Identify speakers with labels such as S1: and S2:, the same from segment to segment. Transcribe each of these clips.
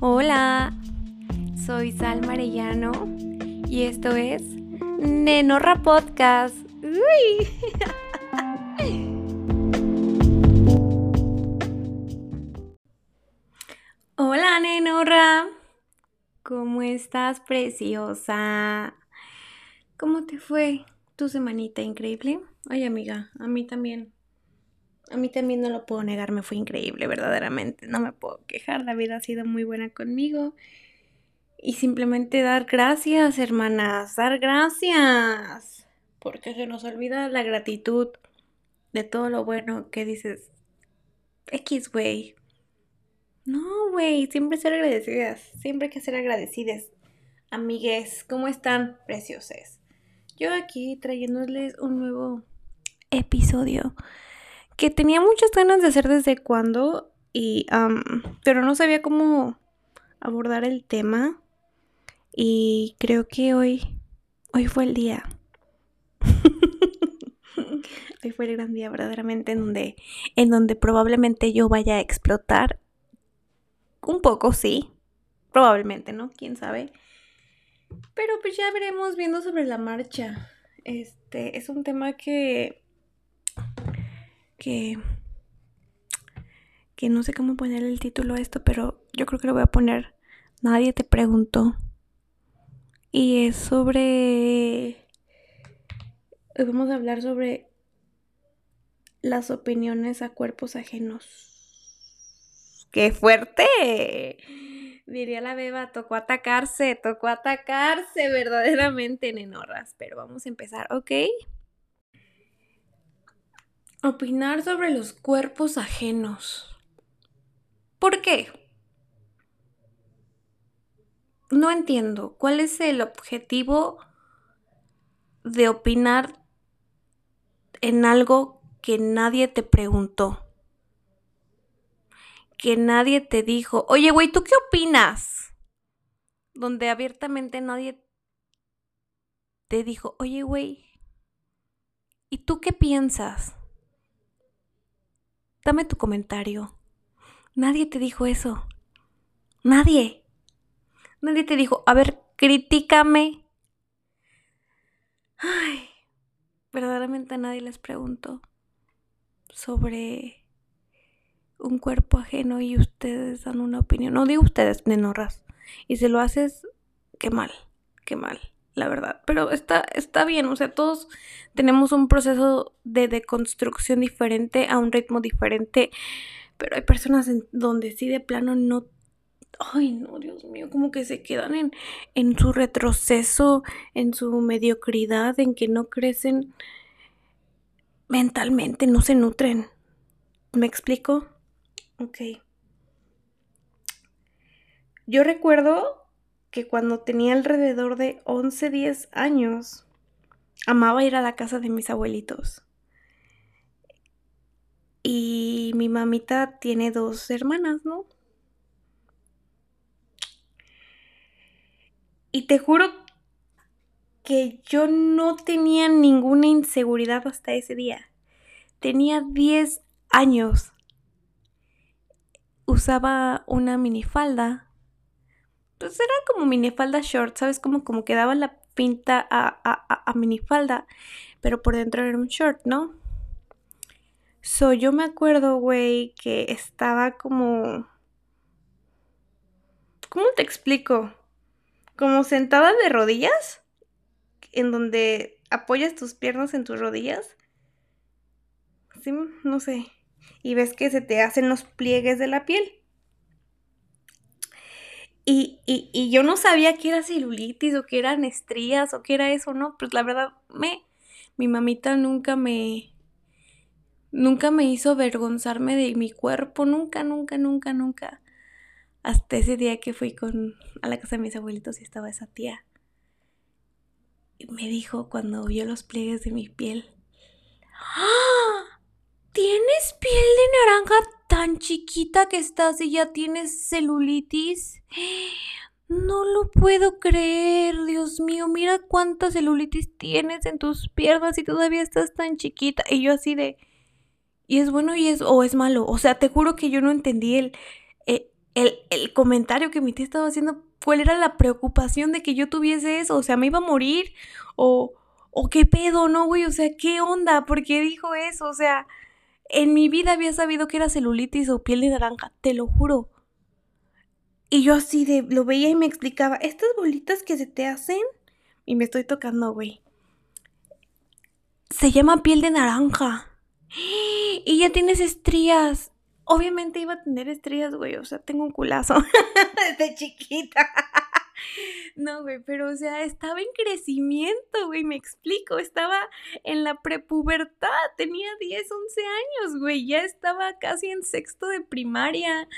S1: Hola, soy Sal Marellano y esto es Nenorra Podcast. Uy. Hola, Nenorra. ¿Cómo estás, preciosa? ¿Cómo te fue tu semanita increíble? Ay, amiga, a mí también. A mí también no lo puedo negar, me fue increíble, verdaderamente. No me puedo quejar, la vida ha sido muy buena conmigo. Y simplemente dar gracias, hermanas, dar gracias. Porque se nos olvida la gratitud de todo lo bueno que dices. X, güey. No, güey, siempre ser agradecidas. Siempre hay que ser agradecidas. Amigues, ¿cómo están? Precioses. Yo aquí trayéndoles un nuevo episodio que tenía muchas ganas de hacer desde cuando, y, pero no sabía cómo abordar el tema. Y creo que hoy, hoy fue el día. hoy fue el gran día verdaderamente en donde, en donde probablemente yo vaya a explotar. Un poco, sí. Probablemente, ¿no? ¿Quién sabe? Pero pues ya veremos viendo sobre la marcha. Este es un tema que que que no sé cómo poner el título a esto, pero yo creo que lo voy a poner Nadie te preguntó. Y es sobre vamos a hablar sobre las opiniones a cuerpos ajenos. ¡Qué fuerte! Diría la beba, tocó atacarse, tocó atacarse verdaderamente, nenorras. Pero vamos a empezar, ¿ok? Opinar sobre los cuerpos ajenos. ¿Por qué? No entiendo. ¿Cuál es el objetivo de opinar en algo que nadie te preguntó? Que nadie te dijo, oye, güey, ¿tú qué opinas? Donde abiertamente nadie te dijo, oye, güey, ¿y tú qué piensas? Dame tu comentario. Nadie te dijo eso. Nadie. Nadie te dijo, a ver, critícame. Ay, verdaderamente nadie les preguntó sobre un cuerpo ajeno y ustedes dan una opinión. No digo ustedes, nenorras. Y si lo haces, qué mal, qué mal la verdad. Pero está, está bien, o sea, todos tenemos un proceso de deconstrucción diferente, a un ritmo diferente, pero hay personas en donde sí de plano no... Ay, no, Dios mío, como que se quedan en, en su retroceso, en su mediocridad, en que no crecen mentalmente, no se nutren. ¿Me explico? Ok. Yo recuerdo que cuando tenía alrededor de 11, 10 años, amaba ir a la casa de mis abuelitos. Y mi mamita tiene dos hermanas, ¿no? Y te juro que yo no tenía ninguna inseguridad hasta ese día. Tenía 10 años. Usaba una minifalda pues era como minifalda short, ¿sabes? Como, como que daba la pinta a, a, a, minifalda, pero por dentro era un short, ¿no? So, yo me acuerdo, güey, que estaba como... ¿Cómo te explico? Como sentada de rodillas, en donde apoyas tus piernas en tus rodillas. Sí, no sé. Y ves que se te hacen los pliegues de la piel. Y, y, y, yo no sabía que era celulitis o que eran estrías o que era eso, ¿no? Pues la verdad, me, mi mamita nunca me, nunca me hizo avergonzarme de mi cuerpo, nunca, nunca, nunca, nunca. Hasta ese día que fui con, a la casa de mis abuelitos y estaba esa tía. Y me dijo cuando vio los pliegues de mi piel, ¡Ah! ¿Tienes piel de naranja tan chiquita que estás y ya tienes celulitis? No lo puedo creer, Dios mío, mira cuánta celulitis tienes en tus piernas y todavía estás tan chiquita. Y yo así de... ¿Y es bueno y es o es malo? O sea, te juro que yo no entendí el, eh, el, el comentario que mi tía estaba haciendo, cuál era la preocupación de que yo tuviese eso, o sea, me iba a morir o, o qué pedo, ¿no, güey? O sea, ¿qué onda? ¿Por qué dijo eso? O sea, en mi vida había sabido que era celulitis o piel de naranja, te lo juro. Y yo así de, lo veía y me explicaba, estas bolitas que se te hacen, y me estoy tocando, güey. Se llama piel de naranja. Y ya tienes estrías. Obviamente iba a tener estrías, güey. O sea, tengo un culazo desde chiquita. No, güey, pero o sea, estaba en crecimiento, güey, me explico, estaba en la prepubertad, tenía 10, 11 años, güey, ya estaba casi en sexto de primaria.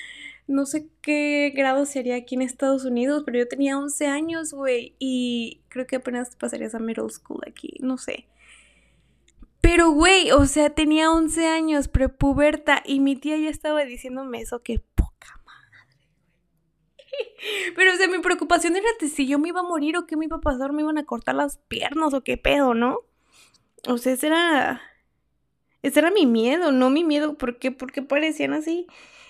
S1: No sé qué grado sería aquí en Estados Unidos, pero yo tenía 11 años, güey, y creo que apenas pasarías a middle school aquí, no sé. Pero, güey, o sea, tenía 11 años, prepuberta, y mi tía ya estaba diciéndome eso, que. Pero, o sea, mi preocupación era si yo me iba a morir o qué me iba a pasar, me iban a cortar las piernas o qué pedo, ¿no? O sea, ese era. Ese era mi miedo, no mi miedo, ¿por qué? Porque parecían así.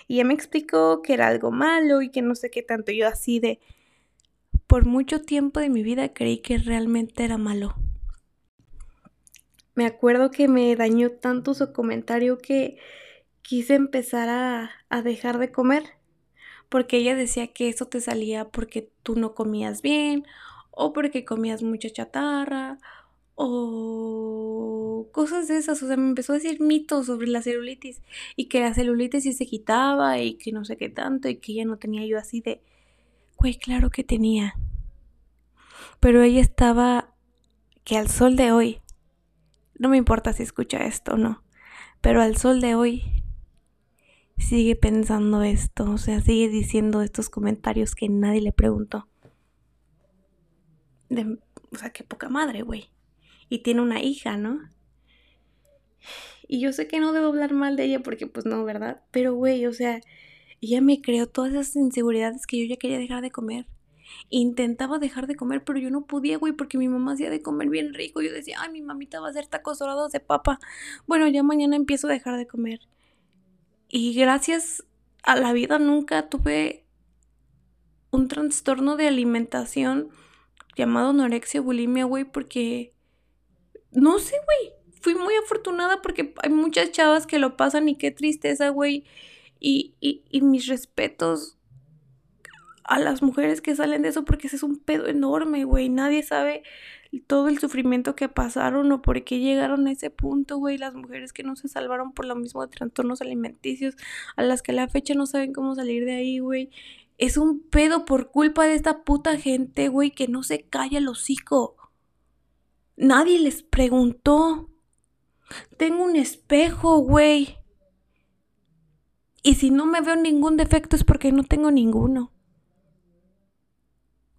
S1: Y ella me explicó que era algo malo y que no sé qué tanto. Yo así de. Por mucho tiempo de mi vida creí que realmente era malo. Me acuerdo que me dañó tanto su comentario que quise empezar a, a dejar de comer. Porque ella decía que eso te salía porque tú no comías bien o porque comías mucha chatarra o cosas de esas. O sea, me empezó a decir mitos sobre la celulitis y que la celulitis sí se quitaba y que no sé qué tanto y que ya no tenía yo así de, güey, claro que tenía. Pero ella estaba que al sol de hoy no me importa si escucha esto o no. Pero al sol de hoy sigue pensando esto. O sea, sigue diciendo estos comentarios que nadie le preguntó. o sea, qué poca madre, güey. Y tiene una hija, ¿no? Y yo sé que no debo hablar mal de ella porque pues no, ¿verdad? Pero, güey, o sea, ella me creó todas esas inseguridades que yo ya quería dejar de comer. Intentaba dejar de comer, pero yo no podía, güey, porque mi mamá hacía de comer bien rico. Yo decía, ay, mi mamita va a hacer tacos dorados de papa. Bueno, ya mañana empiezo a dejar de comer. Y gracias a la vida nunca tuve un trastorno de alimentación llamado anorexia bulimia, güey, porque no sé, güey. Fui muy afortunada porque hay muchas chavas que lo pasan y qué tristeza, güey. Y, y, y mis respetos a las mujeres que salen de eso porque ese es un pedo enorme, güey. Nadie sabe todo el sufrimiento que pasaron o por qué llegaron a ese punto, güey. Las mujeres que no se salvaron por lo mismo de trastornos alimenticios, a las que a la fecha no saben cómo salir de ahí, güey. Es un pedo por culpa de esta puta gente, güey, que no se calla el hocico. Nadie les preguntó. Tengo un espejo, güey. Y si no me veo ningún defecto es porque no tengo ninguno.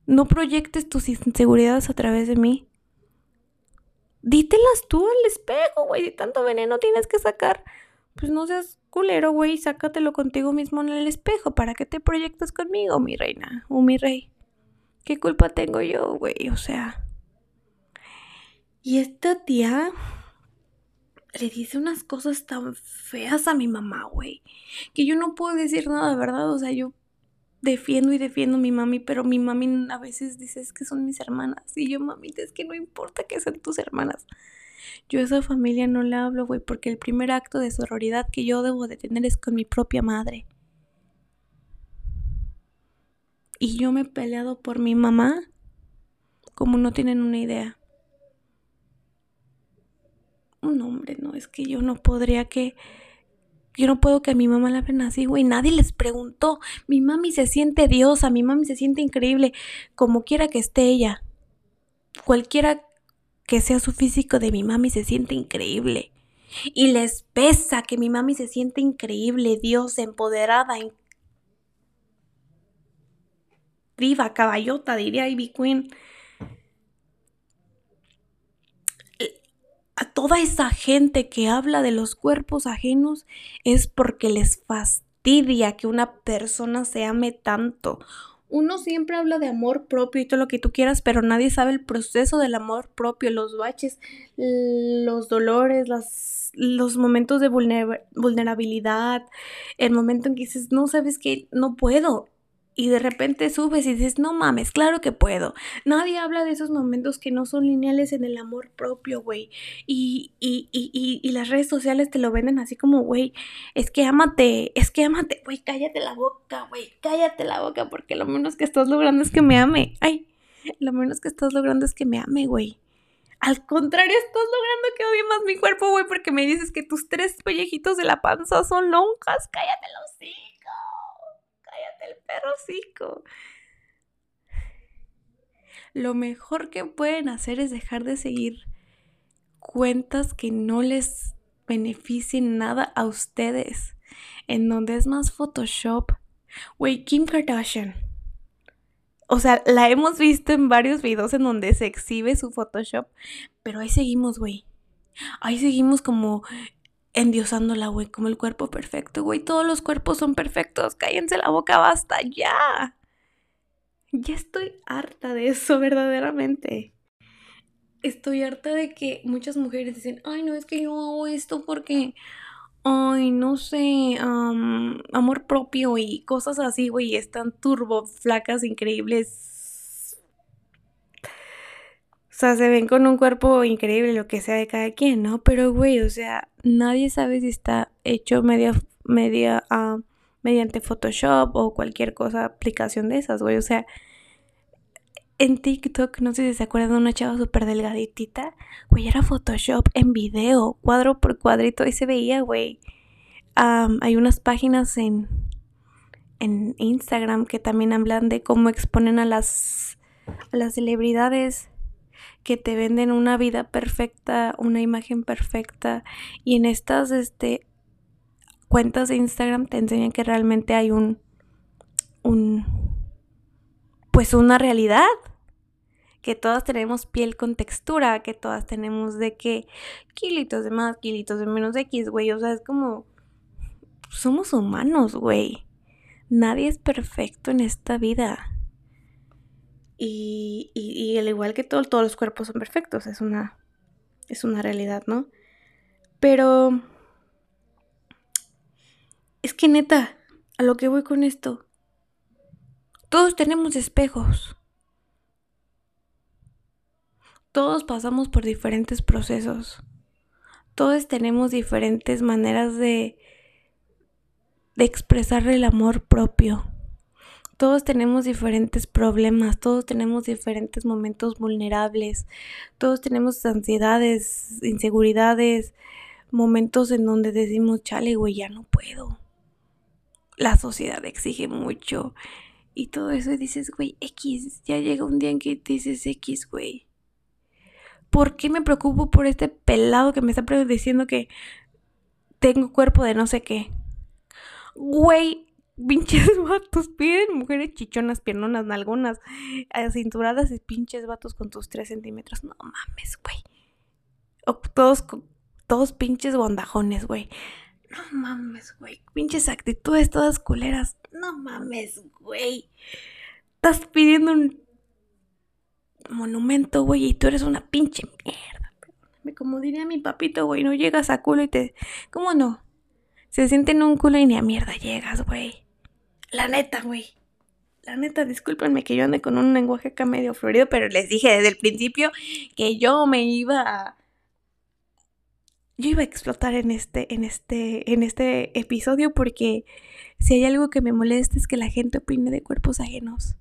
S1: No proyectes tus inseguridades a través de mí. Dítelas tú al espejo, güey. Si tanto veneno tienes que sacar, pues no seas culero, güey. Sácatelo contigo mismo en el espejo. ¿Para que te proyectas conmigo, mi reina o mi rey? ¿Qué culpa tengo yo, güey? O sea. Y esta tía le dice unas cosas tan feas a mi mamá, güey. Que yo no puedo decir nada, ¿verdad? O sea, yo defiendo y defiendo a mi mami, pero mi mami a veces dice es que son mis hermanas. Y yo, mami, es que no importa que sean tus hermanas. Yo a esa familia no le hablo, güey, porque el primer acto de sororidad que yo debo de tener es con mi propia madre. Y yo me he peleado por mi mamá como no tienen una idea. Un hombre, no, es que yo no podría que yo no puedo que a mi mamá la ven así, güey. Nadie les preguntó. Mi mami se siente diosa, mi mami se siente increíble, como quiera que esté ella. Cualquiera que sea su físico de mi mami se siente increíble. Y les pesa que mi mami se siente increíble, diosa, empoderada, viva, caballota, diría Ivy Queen. A toda esa gente que habla de los cuerpos ajenos es porque les fastidia que una persona se ame tanto. Uno siempre habla de amor propio y todo lo que tú quieras, pero nadie sabe el proceso del amor propio, los baches, los dolores, las, los momentos de vulnerabilidad, el momento en que dices, no sabes que no puedo, y de repente subes y dices, no mames, claro que puedo. Nadie habla de esos momentos que no son lineales en el amor propio, güey. Y, y, y, y, las redes sociales te lo venden así como, güey, es que ámate, es que ámate, güey, cállate la boca, güey, cállate la boca, porque lo menos que estás logrando es que me ame. Ay, lo menos que estás logrando es que me ame, güey. Al contrario, estás logrando que odie más mi cuerpo, güey, porque me dices que tus tres pellejitos de la panza son lonjas. Cállatelo, sí el perrocico. Lo mejor que pueden hacer es dejar de seguir cuentas que no les beneficien nada a ustedes. En donde es más Photoshop. Wey, Kim Kardashian. O sea, la hemos visto en varios videos en donde se exhibe su Photoshop. Pero ahí seguimos, güey. Ahí seguimos como endiosándola, güey, como el cuerpo perfecto, güey. Todos los cuerpos son perfectos. Cállense la boca, basta, ya. Ya estoy harta de eso, verdaderamente. Estoy harta de que muchas mujeres dicen, ay, no, es que yo hago esto porque, ay, no sé, amor propio y cosas así, güey, están turbo, flacas, increíbles, sea, se ven con un cuerpo increíble, lo que sea de cada quien, ¿no? Pero, güey, o sea, nadie sabe si está hecho media, media, ah, mediante Photoshop o cualquier cosa, aplicación de esas, güey. O sea, en TikTok, no sé si se acuerdan de una chava súper delgaditita, güey, era Photoshop en video, cuadro por cuadrito, y se veía, güey. hay unas páginas en, en Instagram que también hablan de cómo exponen a las, a las celebridades que te venden una vida perfecta, una imagen perfecta y en estas este cuentas de Instagram te enseñan que realmente hay un un pues una realidad que todas tenemos piel con textura, que todas tenemos de que kilitos de más, kilitos de menos X, güey, o sea, es como somos humanos, güey. Nadie es perfecto en esta vida. Y, y, al igual que todo, todos los cuerpos son perfectos, es una, es una realidad, ¿no? Pero es que neta, a lo que voy con esto, todos tenemos espejos. Todos pasamos por diferentes procesos. Todos tenemos diferentes maneras de, de expresar el amor propio todos tenemos diferentes problemas, todos tenemos diferentes momentos vulnerables, todos tenemos ansiedades, inseguridades, momentos en donde decimos, chale, güey, ya no puedo. La sociedad exige mucho. Y todo eso y dices, güey, X, ya llega un día en que dices X, güey. ¿Por qué me preocupo por este pelado que me está diciendo que tengo cuerpo de no sé qué? Güey, pinches vatos piden mujeres chichonas, piernonas, nalgonas, eh, cinturadas y pinches vatos con tus 3 centímetros. No mames, güey. O todos, todos pinches bondajones, güey. No mames, güey. Pinches actitudes todas culeras. No mames, güey. Estás pidiendo un monumento, güey, y tú eres una pinche mierda. Como diría mi papito, güey, no llegas a culo y te... ¿Cómo no? Se sienten un culo y ni a mierda llegas, güey. La neta, güey. La neta, discúlpenme que yo ande con un lenguaje acá medio florido, pero les dije desde el principio que yo me iba. Yo iba a explotar en este, en este, en este episodio porque si hay algo que me molesta es que la gente opine de cuerpos ajenos.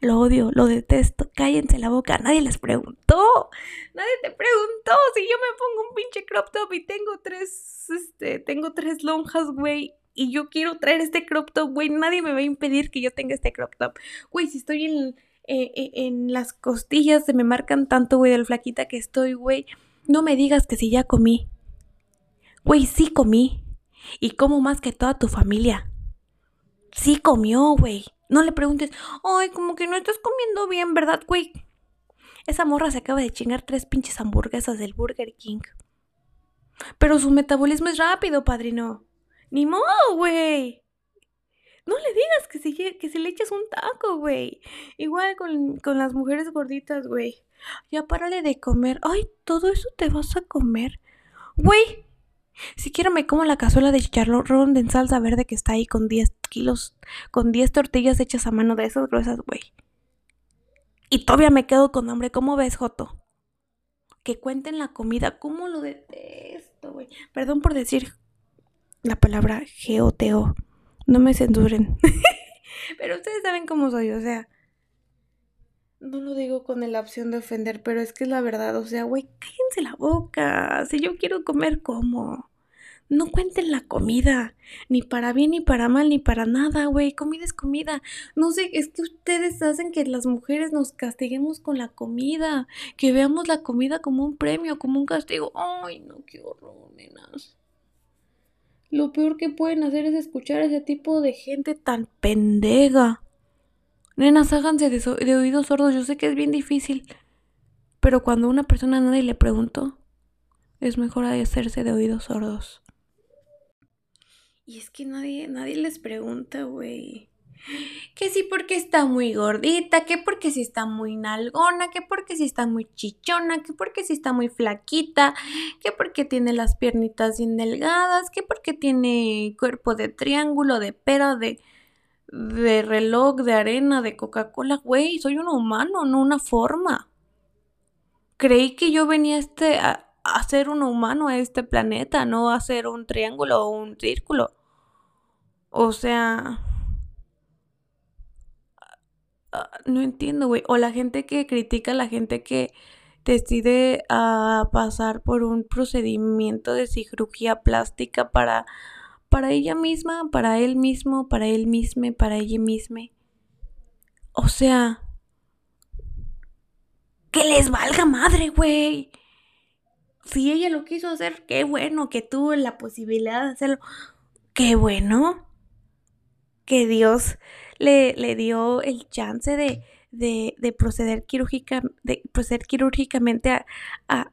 S1: Lo odio, lo detesto. Cállense la boca. Nadie les preguntó. Nadie te preguntó. Si yo me pongo un pinche crop top y tengo tres, este, tengo tres lonjas, güey y yo quiero traer este crop top, güey, nadie me va a impedir que yo tenga este crop top. Güey, si estoy en, eh, eh, en las costillas, se me marcan tanto, güey, del flaquita que estoy, güey. No me digas que si ya comí. Güey, sí comí. Y como más que toda tu familia. Sí comió, güey. No le preguntes, ay, como que no estás comiendo bien, ¿verdad, güey? Esa morra se acaba de chingar tres pinches hamburguesas del Burger King. Pero su metabolismo es rápido, padrino. Ni modo, güey. no le digas que se, que se le eches un taco, güey. Igual con, las mujeres gorditas, güey. Ya párale de comer. Ay, todo eso te vas a comer. Güey, si quiero me como la cazuela de chicharrón en salsa verde que está ahí con 10 kilos, con 10 tortillas hechas a mano de esas gruesas, güey. Y todavía me quedo con hambre. ¿Cómo ves, Joto? Que cuenten la comida. ¿Cómo lo detesto, güey? Perdón por decir la palabra geoteo. No me censuren. pero ustedes saben cómo soy, o sea. No lo digo con la opción de ofender, pero es que es la verdad. O sea, güey, cállense la boca. Si yo quiero comer, como. No cuenten la comida. Ni para bien, ni para mal, ni para nada, güey. Comida es comida. No sé, es que ustedes hacen que las mujeres nos castiguemos con la comida. Que veamos la comida como un premio, como un castigo. Ay, no, qué horror. Lo peor que pueden hacer es escuchar a ese tipo de gente tan pendeja. Nenas, háganse de, oídos sordos. Yo sé que es bien difícil. Pero cuando una persona a nadie le preguntó, es mejor hacerse de oídos sordos. Y es que nadie, nadie les pregunta, güey. Que sí porque está muy gordita, que porque sí está muy nalgona, que porque sí está muy chichona, que porque sí está muy flaquita, que porque tiene las piernitas bien delgadas, que porque tiene cuerpo de triángulo, de pera, de, de reloj, de arena, de Coca-Cola. Güey, soy un humano, no una forma. Creí que yo venía este, a, a ser un humano a este planeta, no a ser un triángulo o un círculo. O sea... Ah, no entiendo, güey. O la gente que critica la gente que decide ah, pasar por un procedimiento de cirugía plástica para, para ella misma, para él mismo, para él mismo, para ella misma. O sea, que les valga madre, güey. Si ella lo quiso hacer, qué bueno que tuvo la posibilidad de hacerlo. Qué bueno que Dios le, le dio el chance de, de, proceder, quirúrgica, de proceder quirúrgicamente a, a,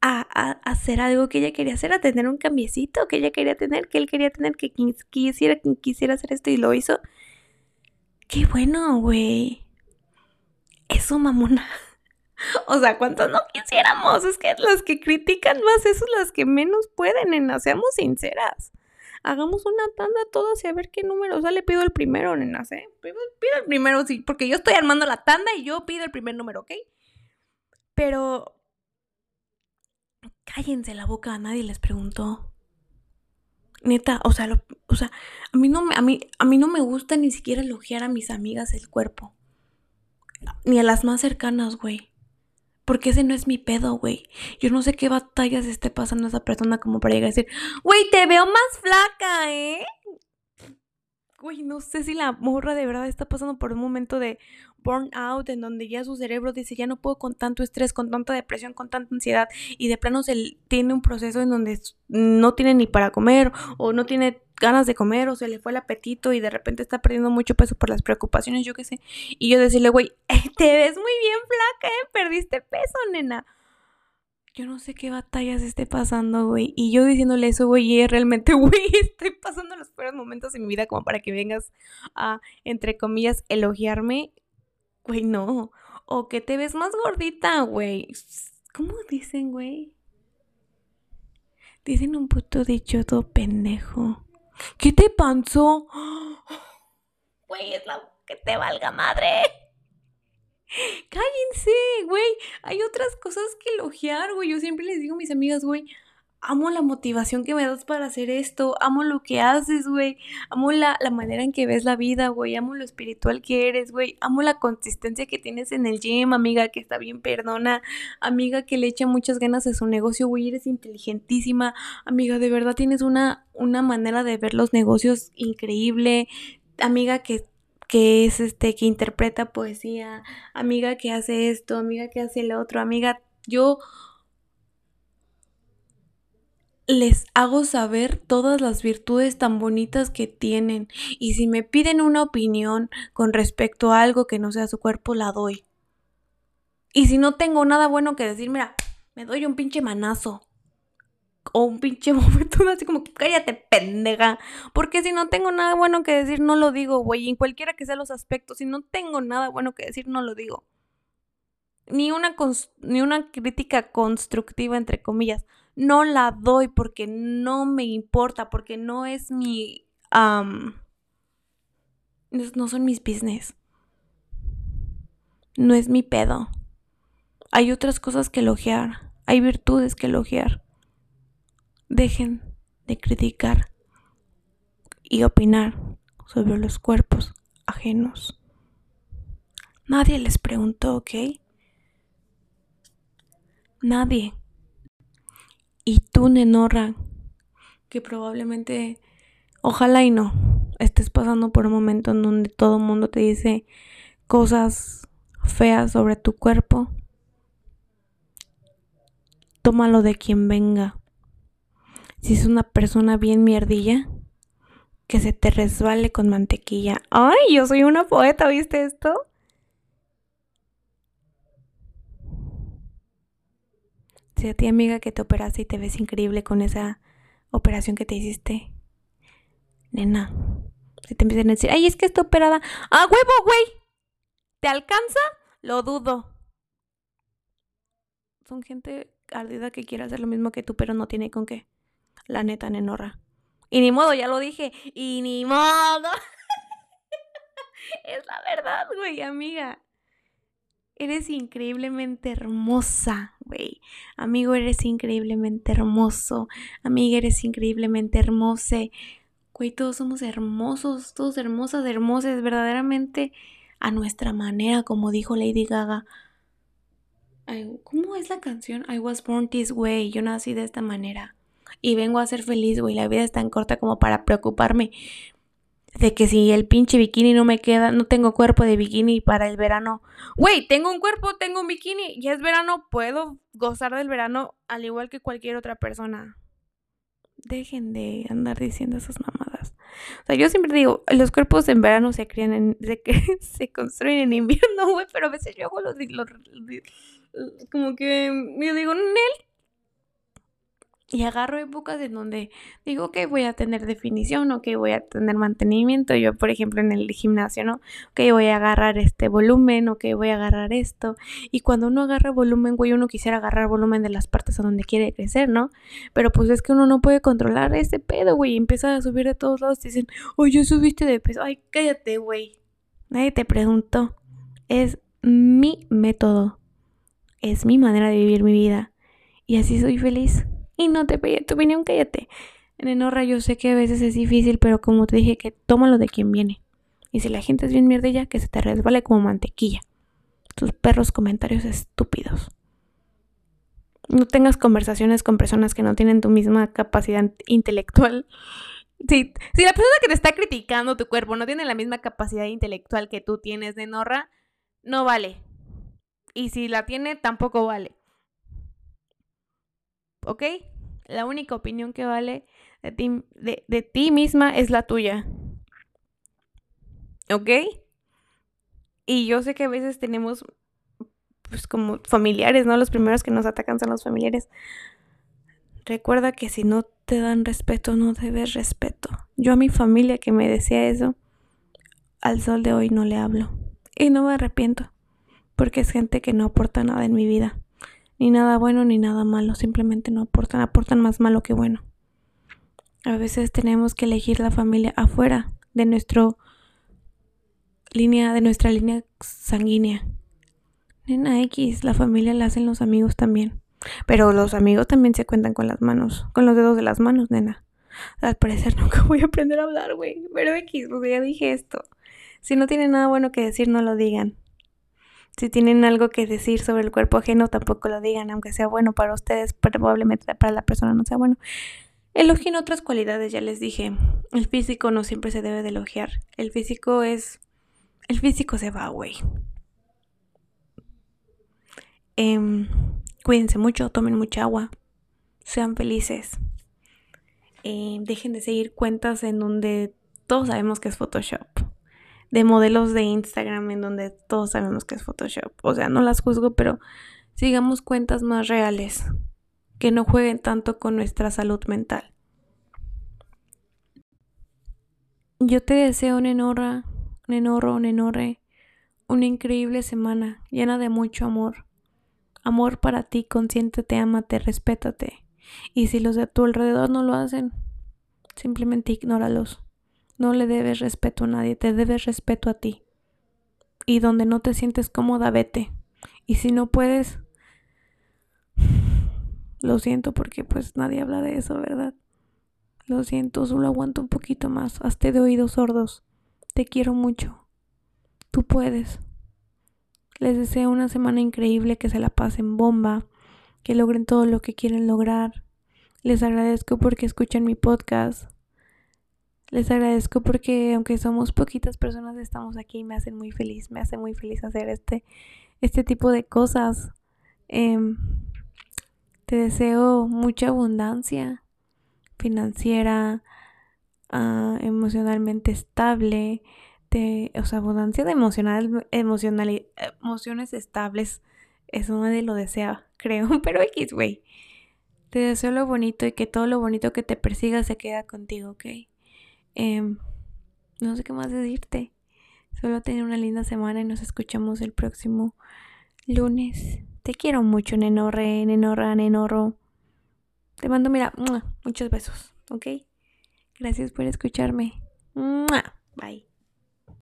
S1: a, hacer algo que ella quería hacer, a tener un cambiecito que ella quería tener, que él quería tener, que quisiera, quisiera hacer esto y lo hizo. Qué bueno, güey. Eso, mamona. O sea, ¿cuántos no quisiéramos? Es que las que critican más, eso las que menos pueden, en seamos sinceras hagamos una tanda todos y a ver qué número sale. Pido el primero, nenas, ¿eh? Pido, el primero, sí, porque yo estoy armando la tanda y yo pido el primer número, ¿ok? Pero... Cállense la boca, a nadie les preguntó. Neta, o sea, o sea, a mí no me, a mí, a mí no me gusta ni siquiera elogiar a mis amigas el cuerpo. Ni a las más cercanas, güey. Porque ese no es mi pedo, güey. Yo no sé qué batallas esté pasando esa persona como para llegar a decir, güey, te veo más flaca, ¿eh? Güey, no sé si la morra de verdad está pasando por un momento de burnout en donde ya su cerebro dice, ya no puedo con tanto estrés, con tanta depresión, con tanta ansiedad y de plano se tiene un proceso en donde no tiene ni para comer o no tiene ganas de comer o se le fue el apetito y de repente está perdiendo mucho peso por las preocupaciones, yo qué sé. Y yo decirle, güey, te ves muy bien flaca, ¿eh? Perdiste peso, nena. Yo no sé qué batallas esté pasando, güey. Y yo diciéndole eso, güey, realmente, güey, estoy pasando los peores momentos en mi vida como para que vengas a, entre comillas, elogiarme. Güey, no. O que te ves más gordita, güey. ¿Cómo dicen, güey? Dicen un puto dicho todo pendejo. ¿Qué te pasó? Güey, es la que te valga madre. Cállense, güey. Hay otras cosas que elogiar, güey. Yo siempre les digo a mis amigas, güey, amo la motivación que me das para hacer esto, amo lo que haces, güey, amo la, la, manera en que ves la vida, güey, amo lo espiritual que eres, güey, amo la consistencia que tienes en el gym, amiga, que está bien, perdona, amiga que le echa muchas ganas a su negocio, güey, eres inteligentísima, amiga, de verdad tienes una, una manera de ver los negocios increíble, amiga que que es este que interpreta poesía, amiga que hace esto, amiga que hace lo otro, amiga, yo les hago saber todas las virtudes tan bonitas que tienen y si me piden una opinión con respecto a algo que no sea su cuerpo, la doy. Y si no tengo nada bueno que decir, mira, me doy un pinche manazo. O un pinche bofetón así como, cállate, pendeja. Porque si no tengo nada bueno que decir, no lo digo, güey. En cualquiera que sea los aspectos, si no tengo nada bueno que decir, no lo digo. Ni una, ni una crítica constructiva, entre comillas. No la doy porque no me importa, porque no es mi... no son mis business. No es mi pedo. Hay otras cosas que elogiar. Hay virtudes que elogiar. Dejen de criticar y opinar sobre los cuerpos ajenos. Nadie les preguntó, ¿ok? Nadie. Y tú, Nenorra, que probablemente, ojalá y no, estés pasando por un momento en donde todo el mundo te dice cosas feas sobre tu cuerpo, tómalo de quien venga. Si es una persona bien mierdilla, que se te resbale con mantequilla. ¡Ay, yo soy una poeta! ¿Viste esto? Si a ti, amiga, que te operaste y te ves increíble con esa operación que te hiciste, nena, si te empiezan a decir, ay, es que está operada, ¡ah, huevo, güey! ¿Te alcanza? Lo dudo. Son gente ardida que quiere hacer lo mismo que tú, pero no tiene con qué. La neta, nenorra. Y ni modo, ya lo dije. Y ni modo. es la verdad, güey, amiga. Eres increíblemente hermosa, güey. Amigo, eres increíblemente hermoso. Amiga, eres increíblemente hermosa. Güey, todos somos hermosos, todos hermosas, hermosas, verdaderamente a nuestra manera, como dijo Lady Gaga. ¿Cómo es la canción? I was born this way. Yo nací de esta manera. Y vengo a ser feliz, güey. La vida es tan corta como para preocuparme de que si el pinche bikini no me queda, no tengo cuerpo de bikini para el verano. Güey, tengo un cuerpo, tengo un bikini. Ya es verano, puedo gozar del verano al igual que cualquier otra persona. Dejen de andar diciendo esas mamadas. O sea, yo siempre digo, los cuerpos en verano se crían en, se, se construyen en invierno, güey, pero a veces yo hago los, como que yo digo, Nel. Y agarro épocas en donde digo que voy a tener definición o que voy a tener mantenimiento. Yo, por ejemplo, en el gimnasio, ¿no? Que voy a agarrar este volumen o que voy a agarrar esto. Y cuando uno agarra volumen, güey, uno quisiera agarrar volumen de las partes a donde quiere crecer, ¿no? Pero pues es que uno no puede controlar ese pedo, güey. Empieza a subir de todos lados. Y dicen, oye, subiste de peso. Ay, cállate, güey. Nadie te preguntó. Es mi método es mi manera de vivir mi vida. Y así soy feliz. Y no te pedí tu opinión, cállate. En Enorra yo sé que a veces es difícil, pero como te dije, que tómalo de quien viene. Y si la gente es bien mierdilla, que se te resbale como mantequilla. Tus perros comentarios estúpidos. No tengas conversaciones con personas que no tienen tu misma capacidad intelectual. Si, si la persona que te está criticando tu cuerpo no tiene la misma capacidad intelectual que tú tienes de Norra, no vale. Y si la tiene, tampoco vale. ¿Ok? La única opinión que vale de ti, de, ti misma es la tuya. ¿Ok? Y yo sé que a veces tenemos, pues como familiares, ¿no? Los primeros que nos atacan son los familiares. Recuerda que si no te dan respeto, no debes respeto. Yo a mi familia que me decía eso, al sol de hoy no le hablo. Y no me arrepiento porque es gente que no aporta nada en mi vida. Ni nada bueno ni nada malo, simplemente no aportan, aportan más malo que bueno. A veces tenemos que elegir la familia afuera de nuestro línea, de nuestra línea sanguínea. Nena X, la familia la hacen los amigos también. Pero los amigos también se cuentan con las manos, con los dedos de las manos, nena. Al parecer nunca voy a aprender a hablar, güey. Pero X, pues ya dije esto. Si no tienen nada bueno que decir, no lo digan. Si tienen algo que decir sobre el cuerpo ajeno, tampoco lo digan, aunque sea bueno para ustedes, probablemente para la persona no sea bueno. Elogien otras cualidades, ya les dije. El físico no siempre se debe de elogiar. El físico es... El físico se va, güey. Em, cuídense mucho, tomen mucha agua. Sean felices. Em, dejen de seguir cuentas en donde todos sabemos que es Photoshop de modelos de Instagram en donde todos sabemos que es Photoshop. O sea, no las juzgo, pero sigamos cuentas más reales. que no jueguen tanto con nuestra salud mental. Yo te deseo, Nenora, Nenorro, Nenorre, una increíble semana llena de mucho amor. Amor para ti, consiéntete, amate, respétate. Y si los de tu alrededor no lo hacen, simplemente ignóralos. No le debes respeto a nadie, te debes respeto a ti. Y donde no te sientes cómoda, vete. Y si no puedes, lo siento porque pues nadie habla de eso, ¿verdad? Lo siento, solo aguanto un poquito más. Hazte de oídos sordos. Te quiero mucho. Tú puedes. Les deseo una semana increíble, que se la pasen bomba, que logren todo lo que quieren lograr. Les agradezco porque escuchan mi podcast. Les agradezco porque aunque somos poquitas personas estamos aquí y me hacen muy feliz, me hace muy feliz hacer este, este tipo de cosas. Em, te deseo mucha abundancia financiera, ah, emocionalmente estable, de, o sea, abundancia de emocional, emocional, emociones estables. Eso nadie lo desea, creo, pero X, güey. Te deseo lo bonito y que todo lo bonito que te persiga se queda contigo, ¿ok? Em, no sé qué más decirte. Solo tener una linda semana y nos escuchamos el próximo lunes. Te quiero mucho, nenorre, nenorra, nenorro. Te mando, mira, muchos besos, ¿ok? Gracias por escucharme. Bye.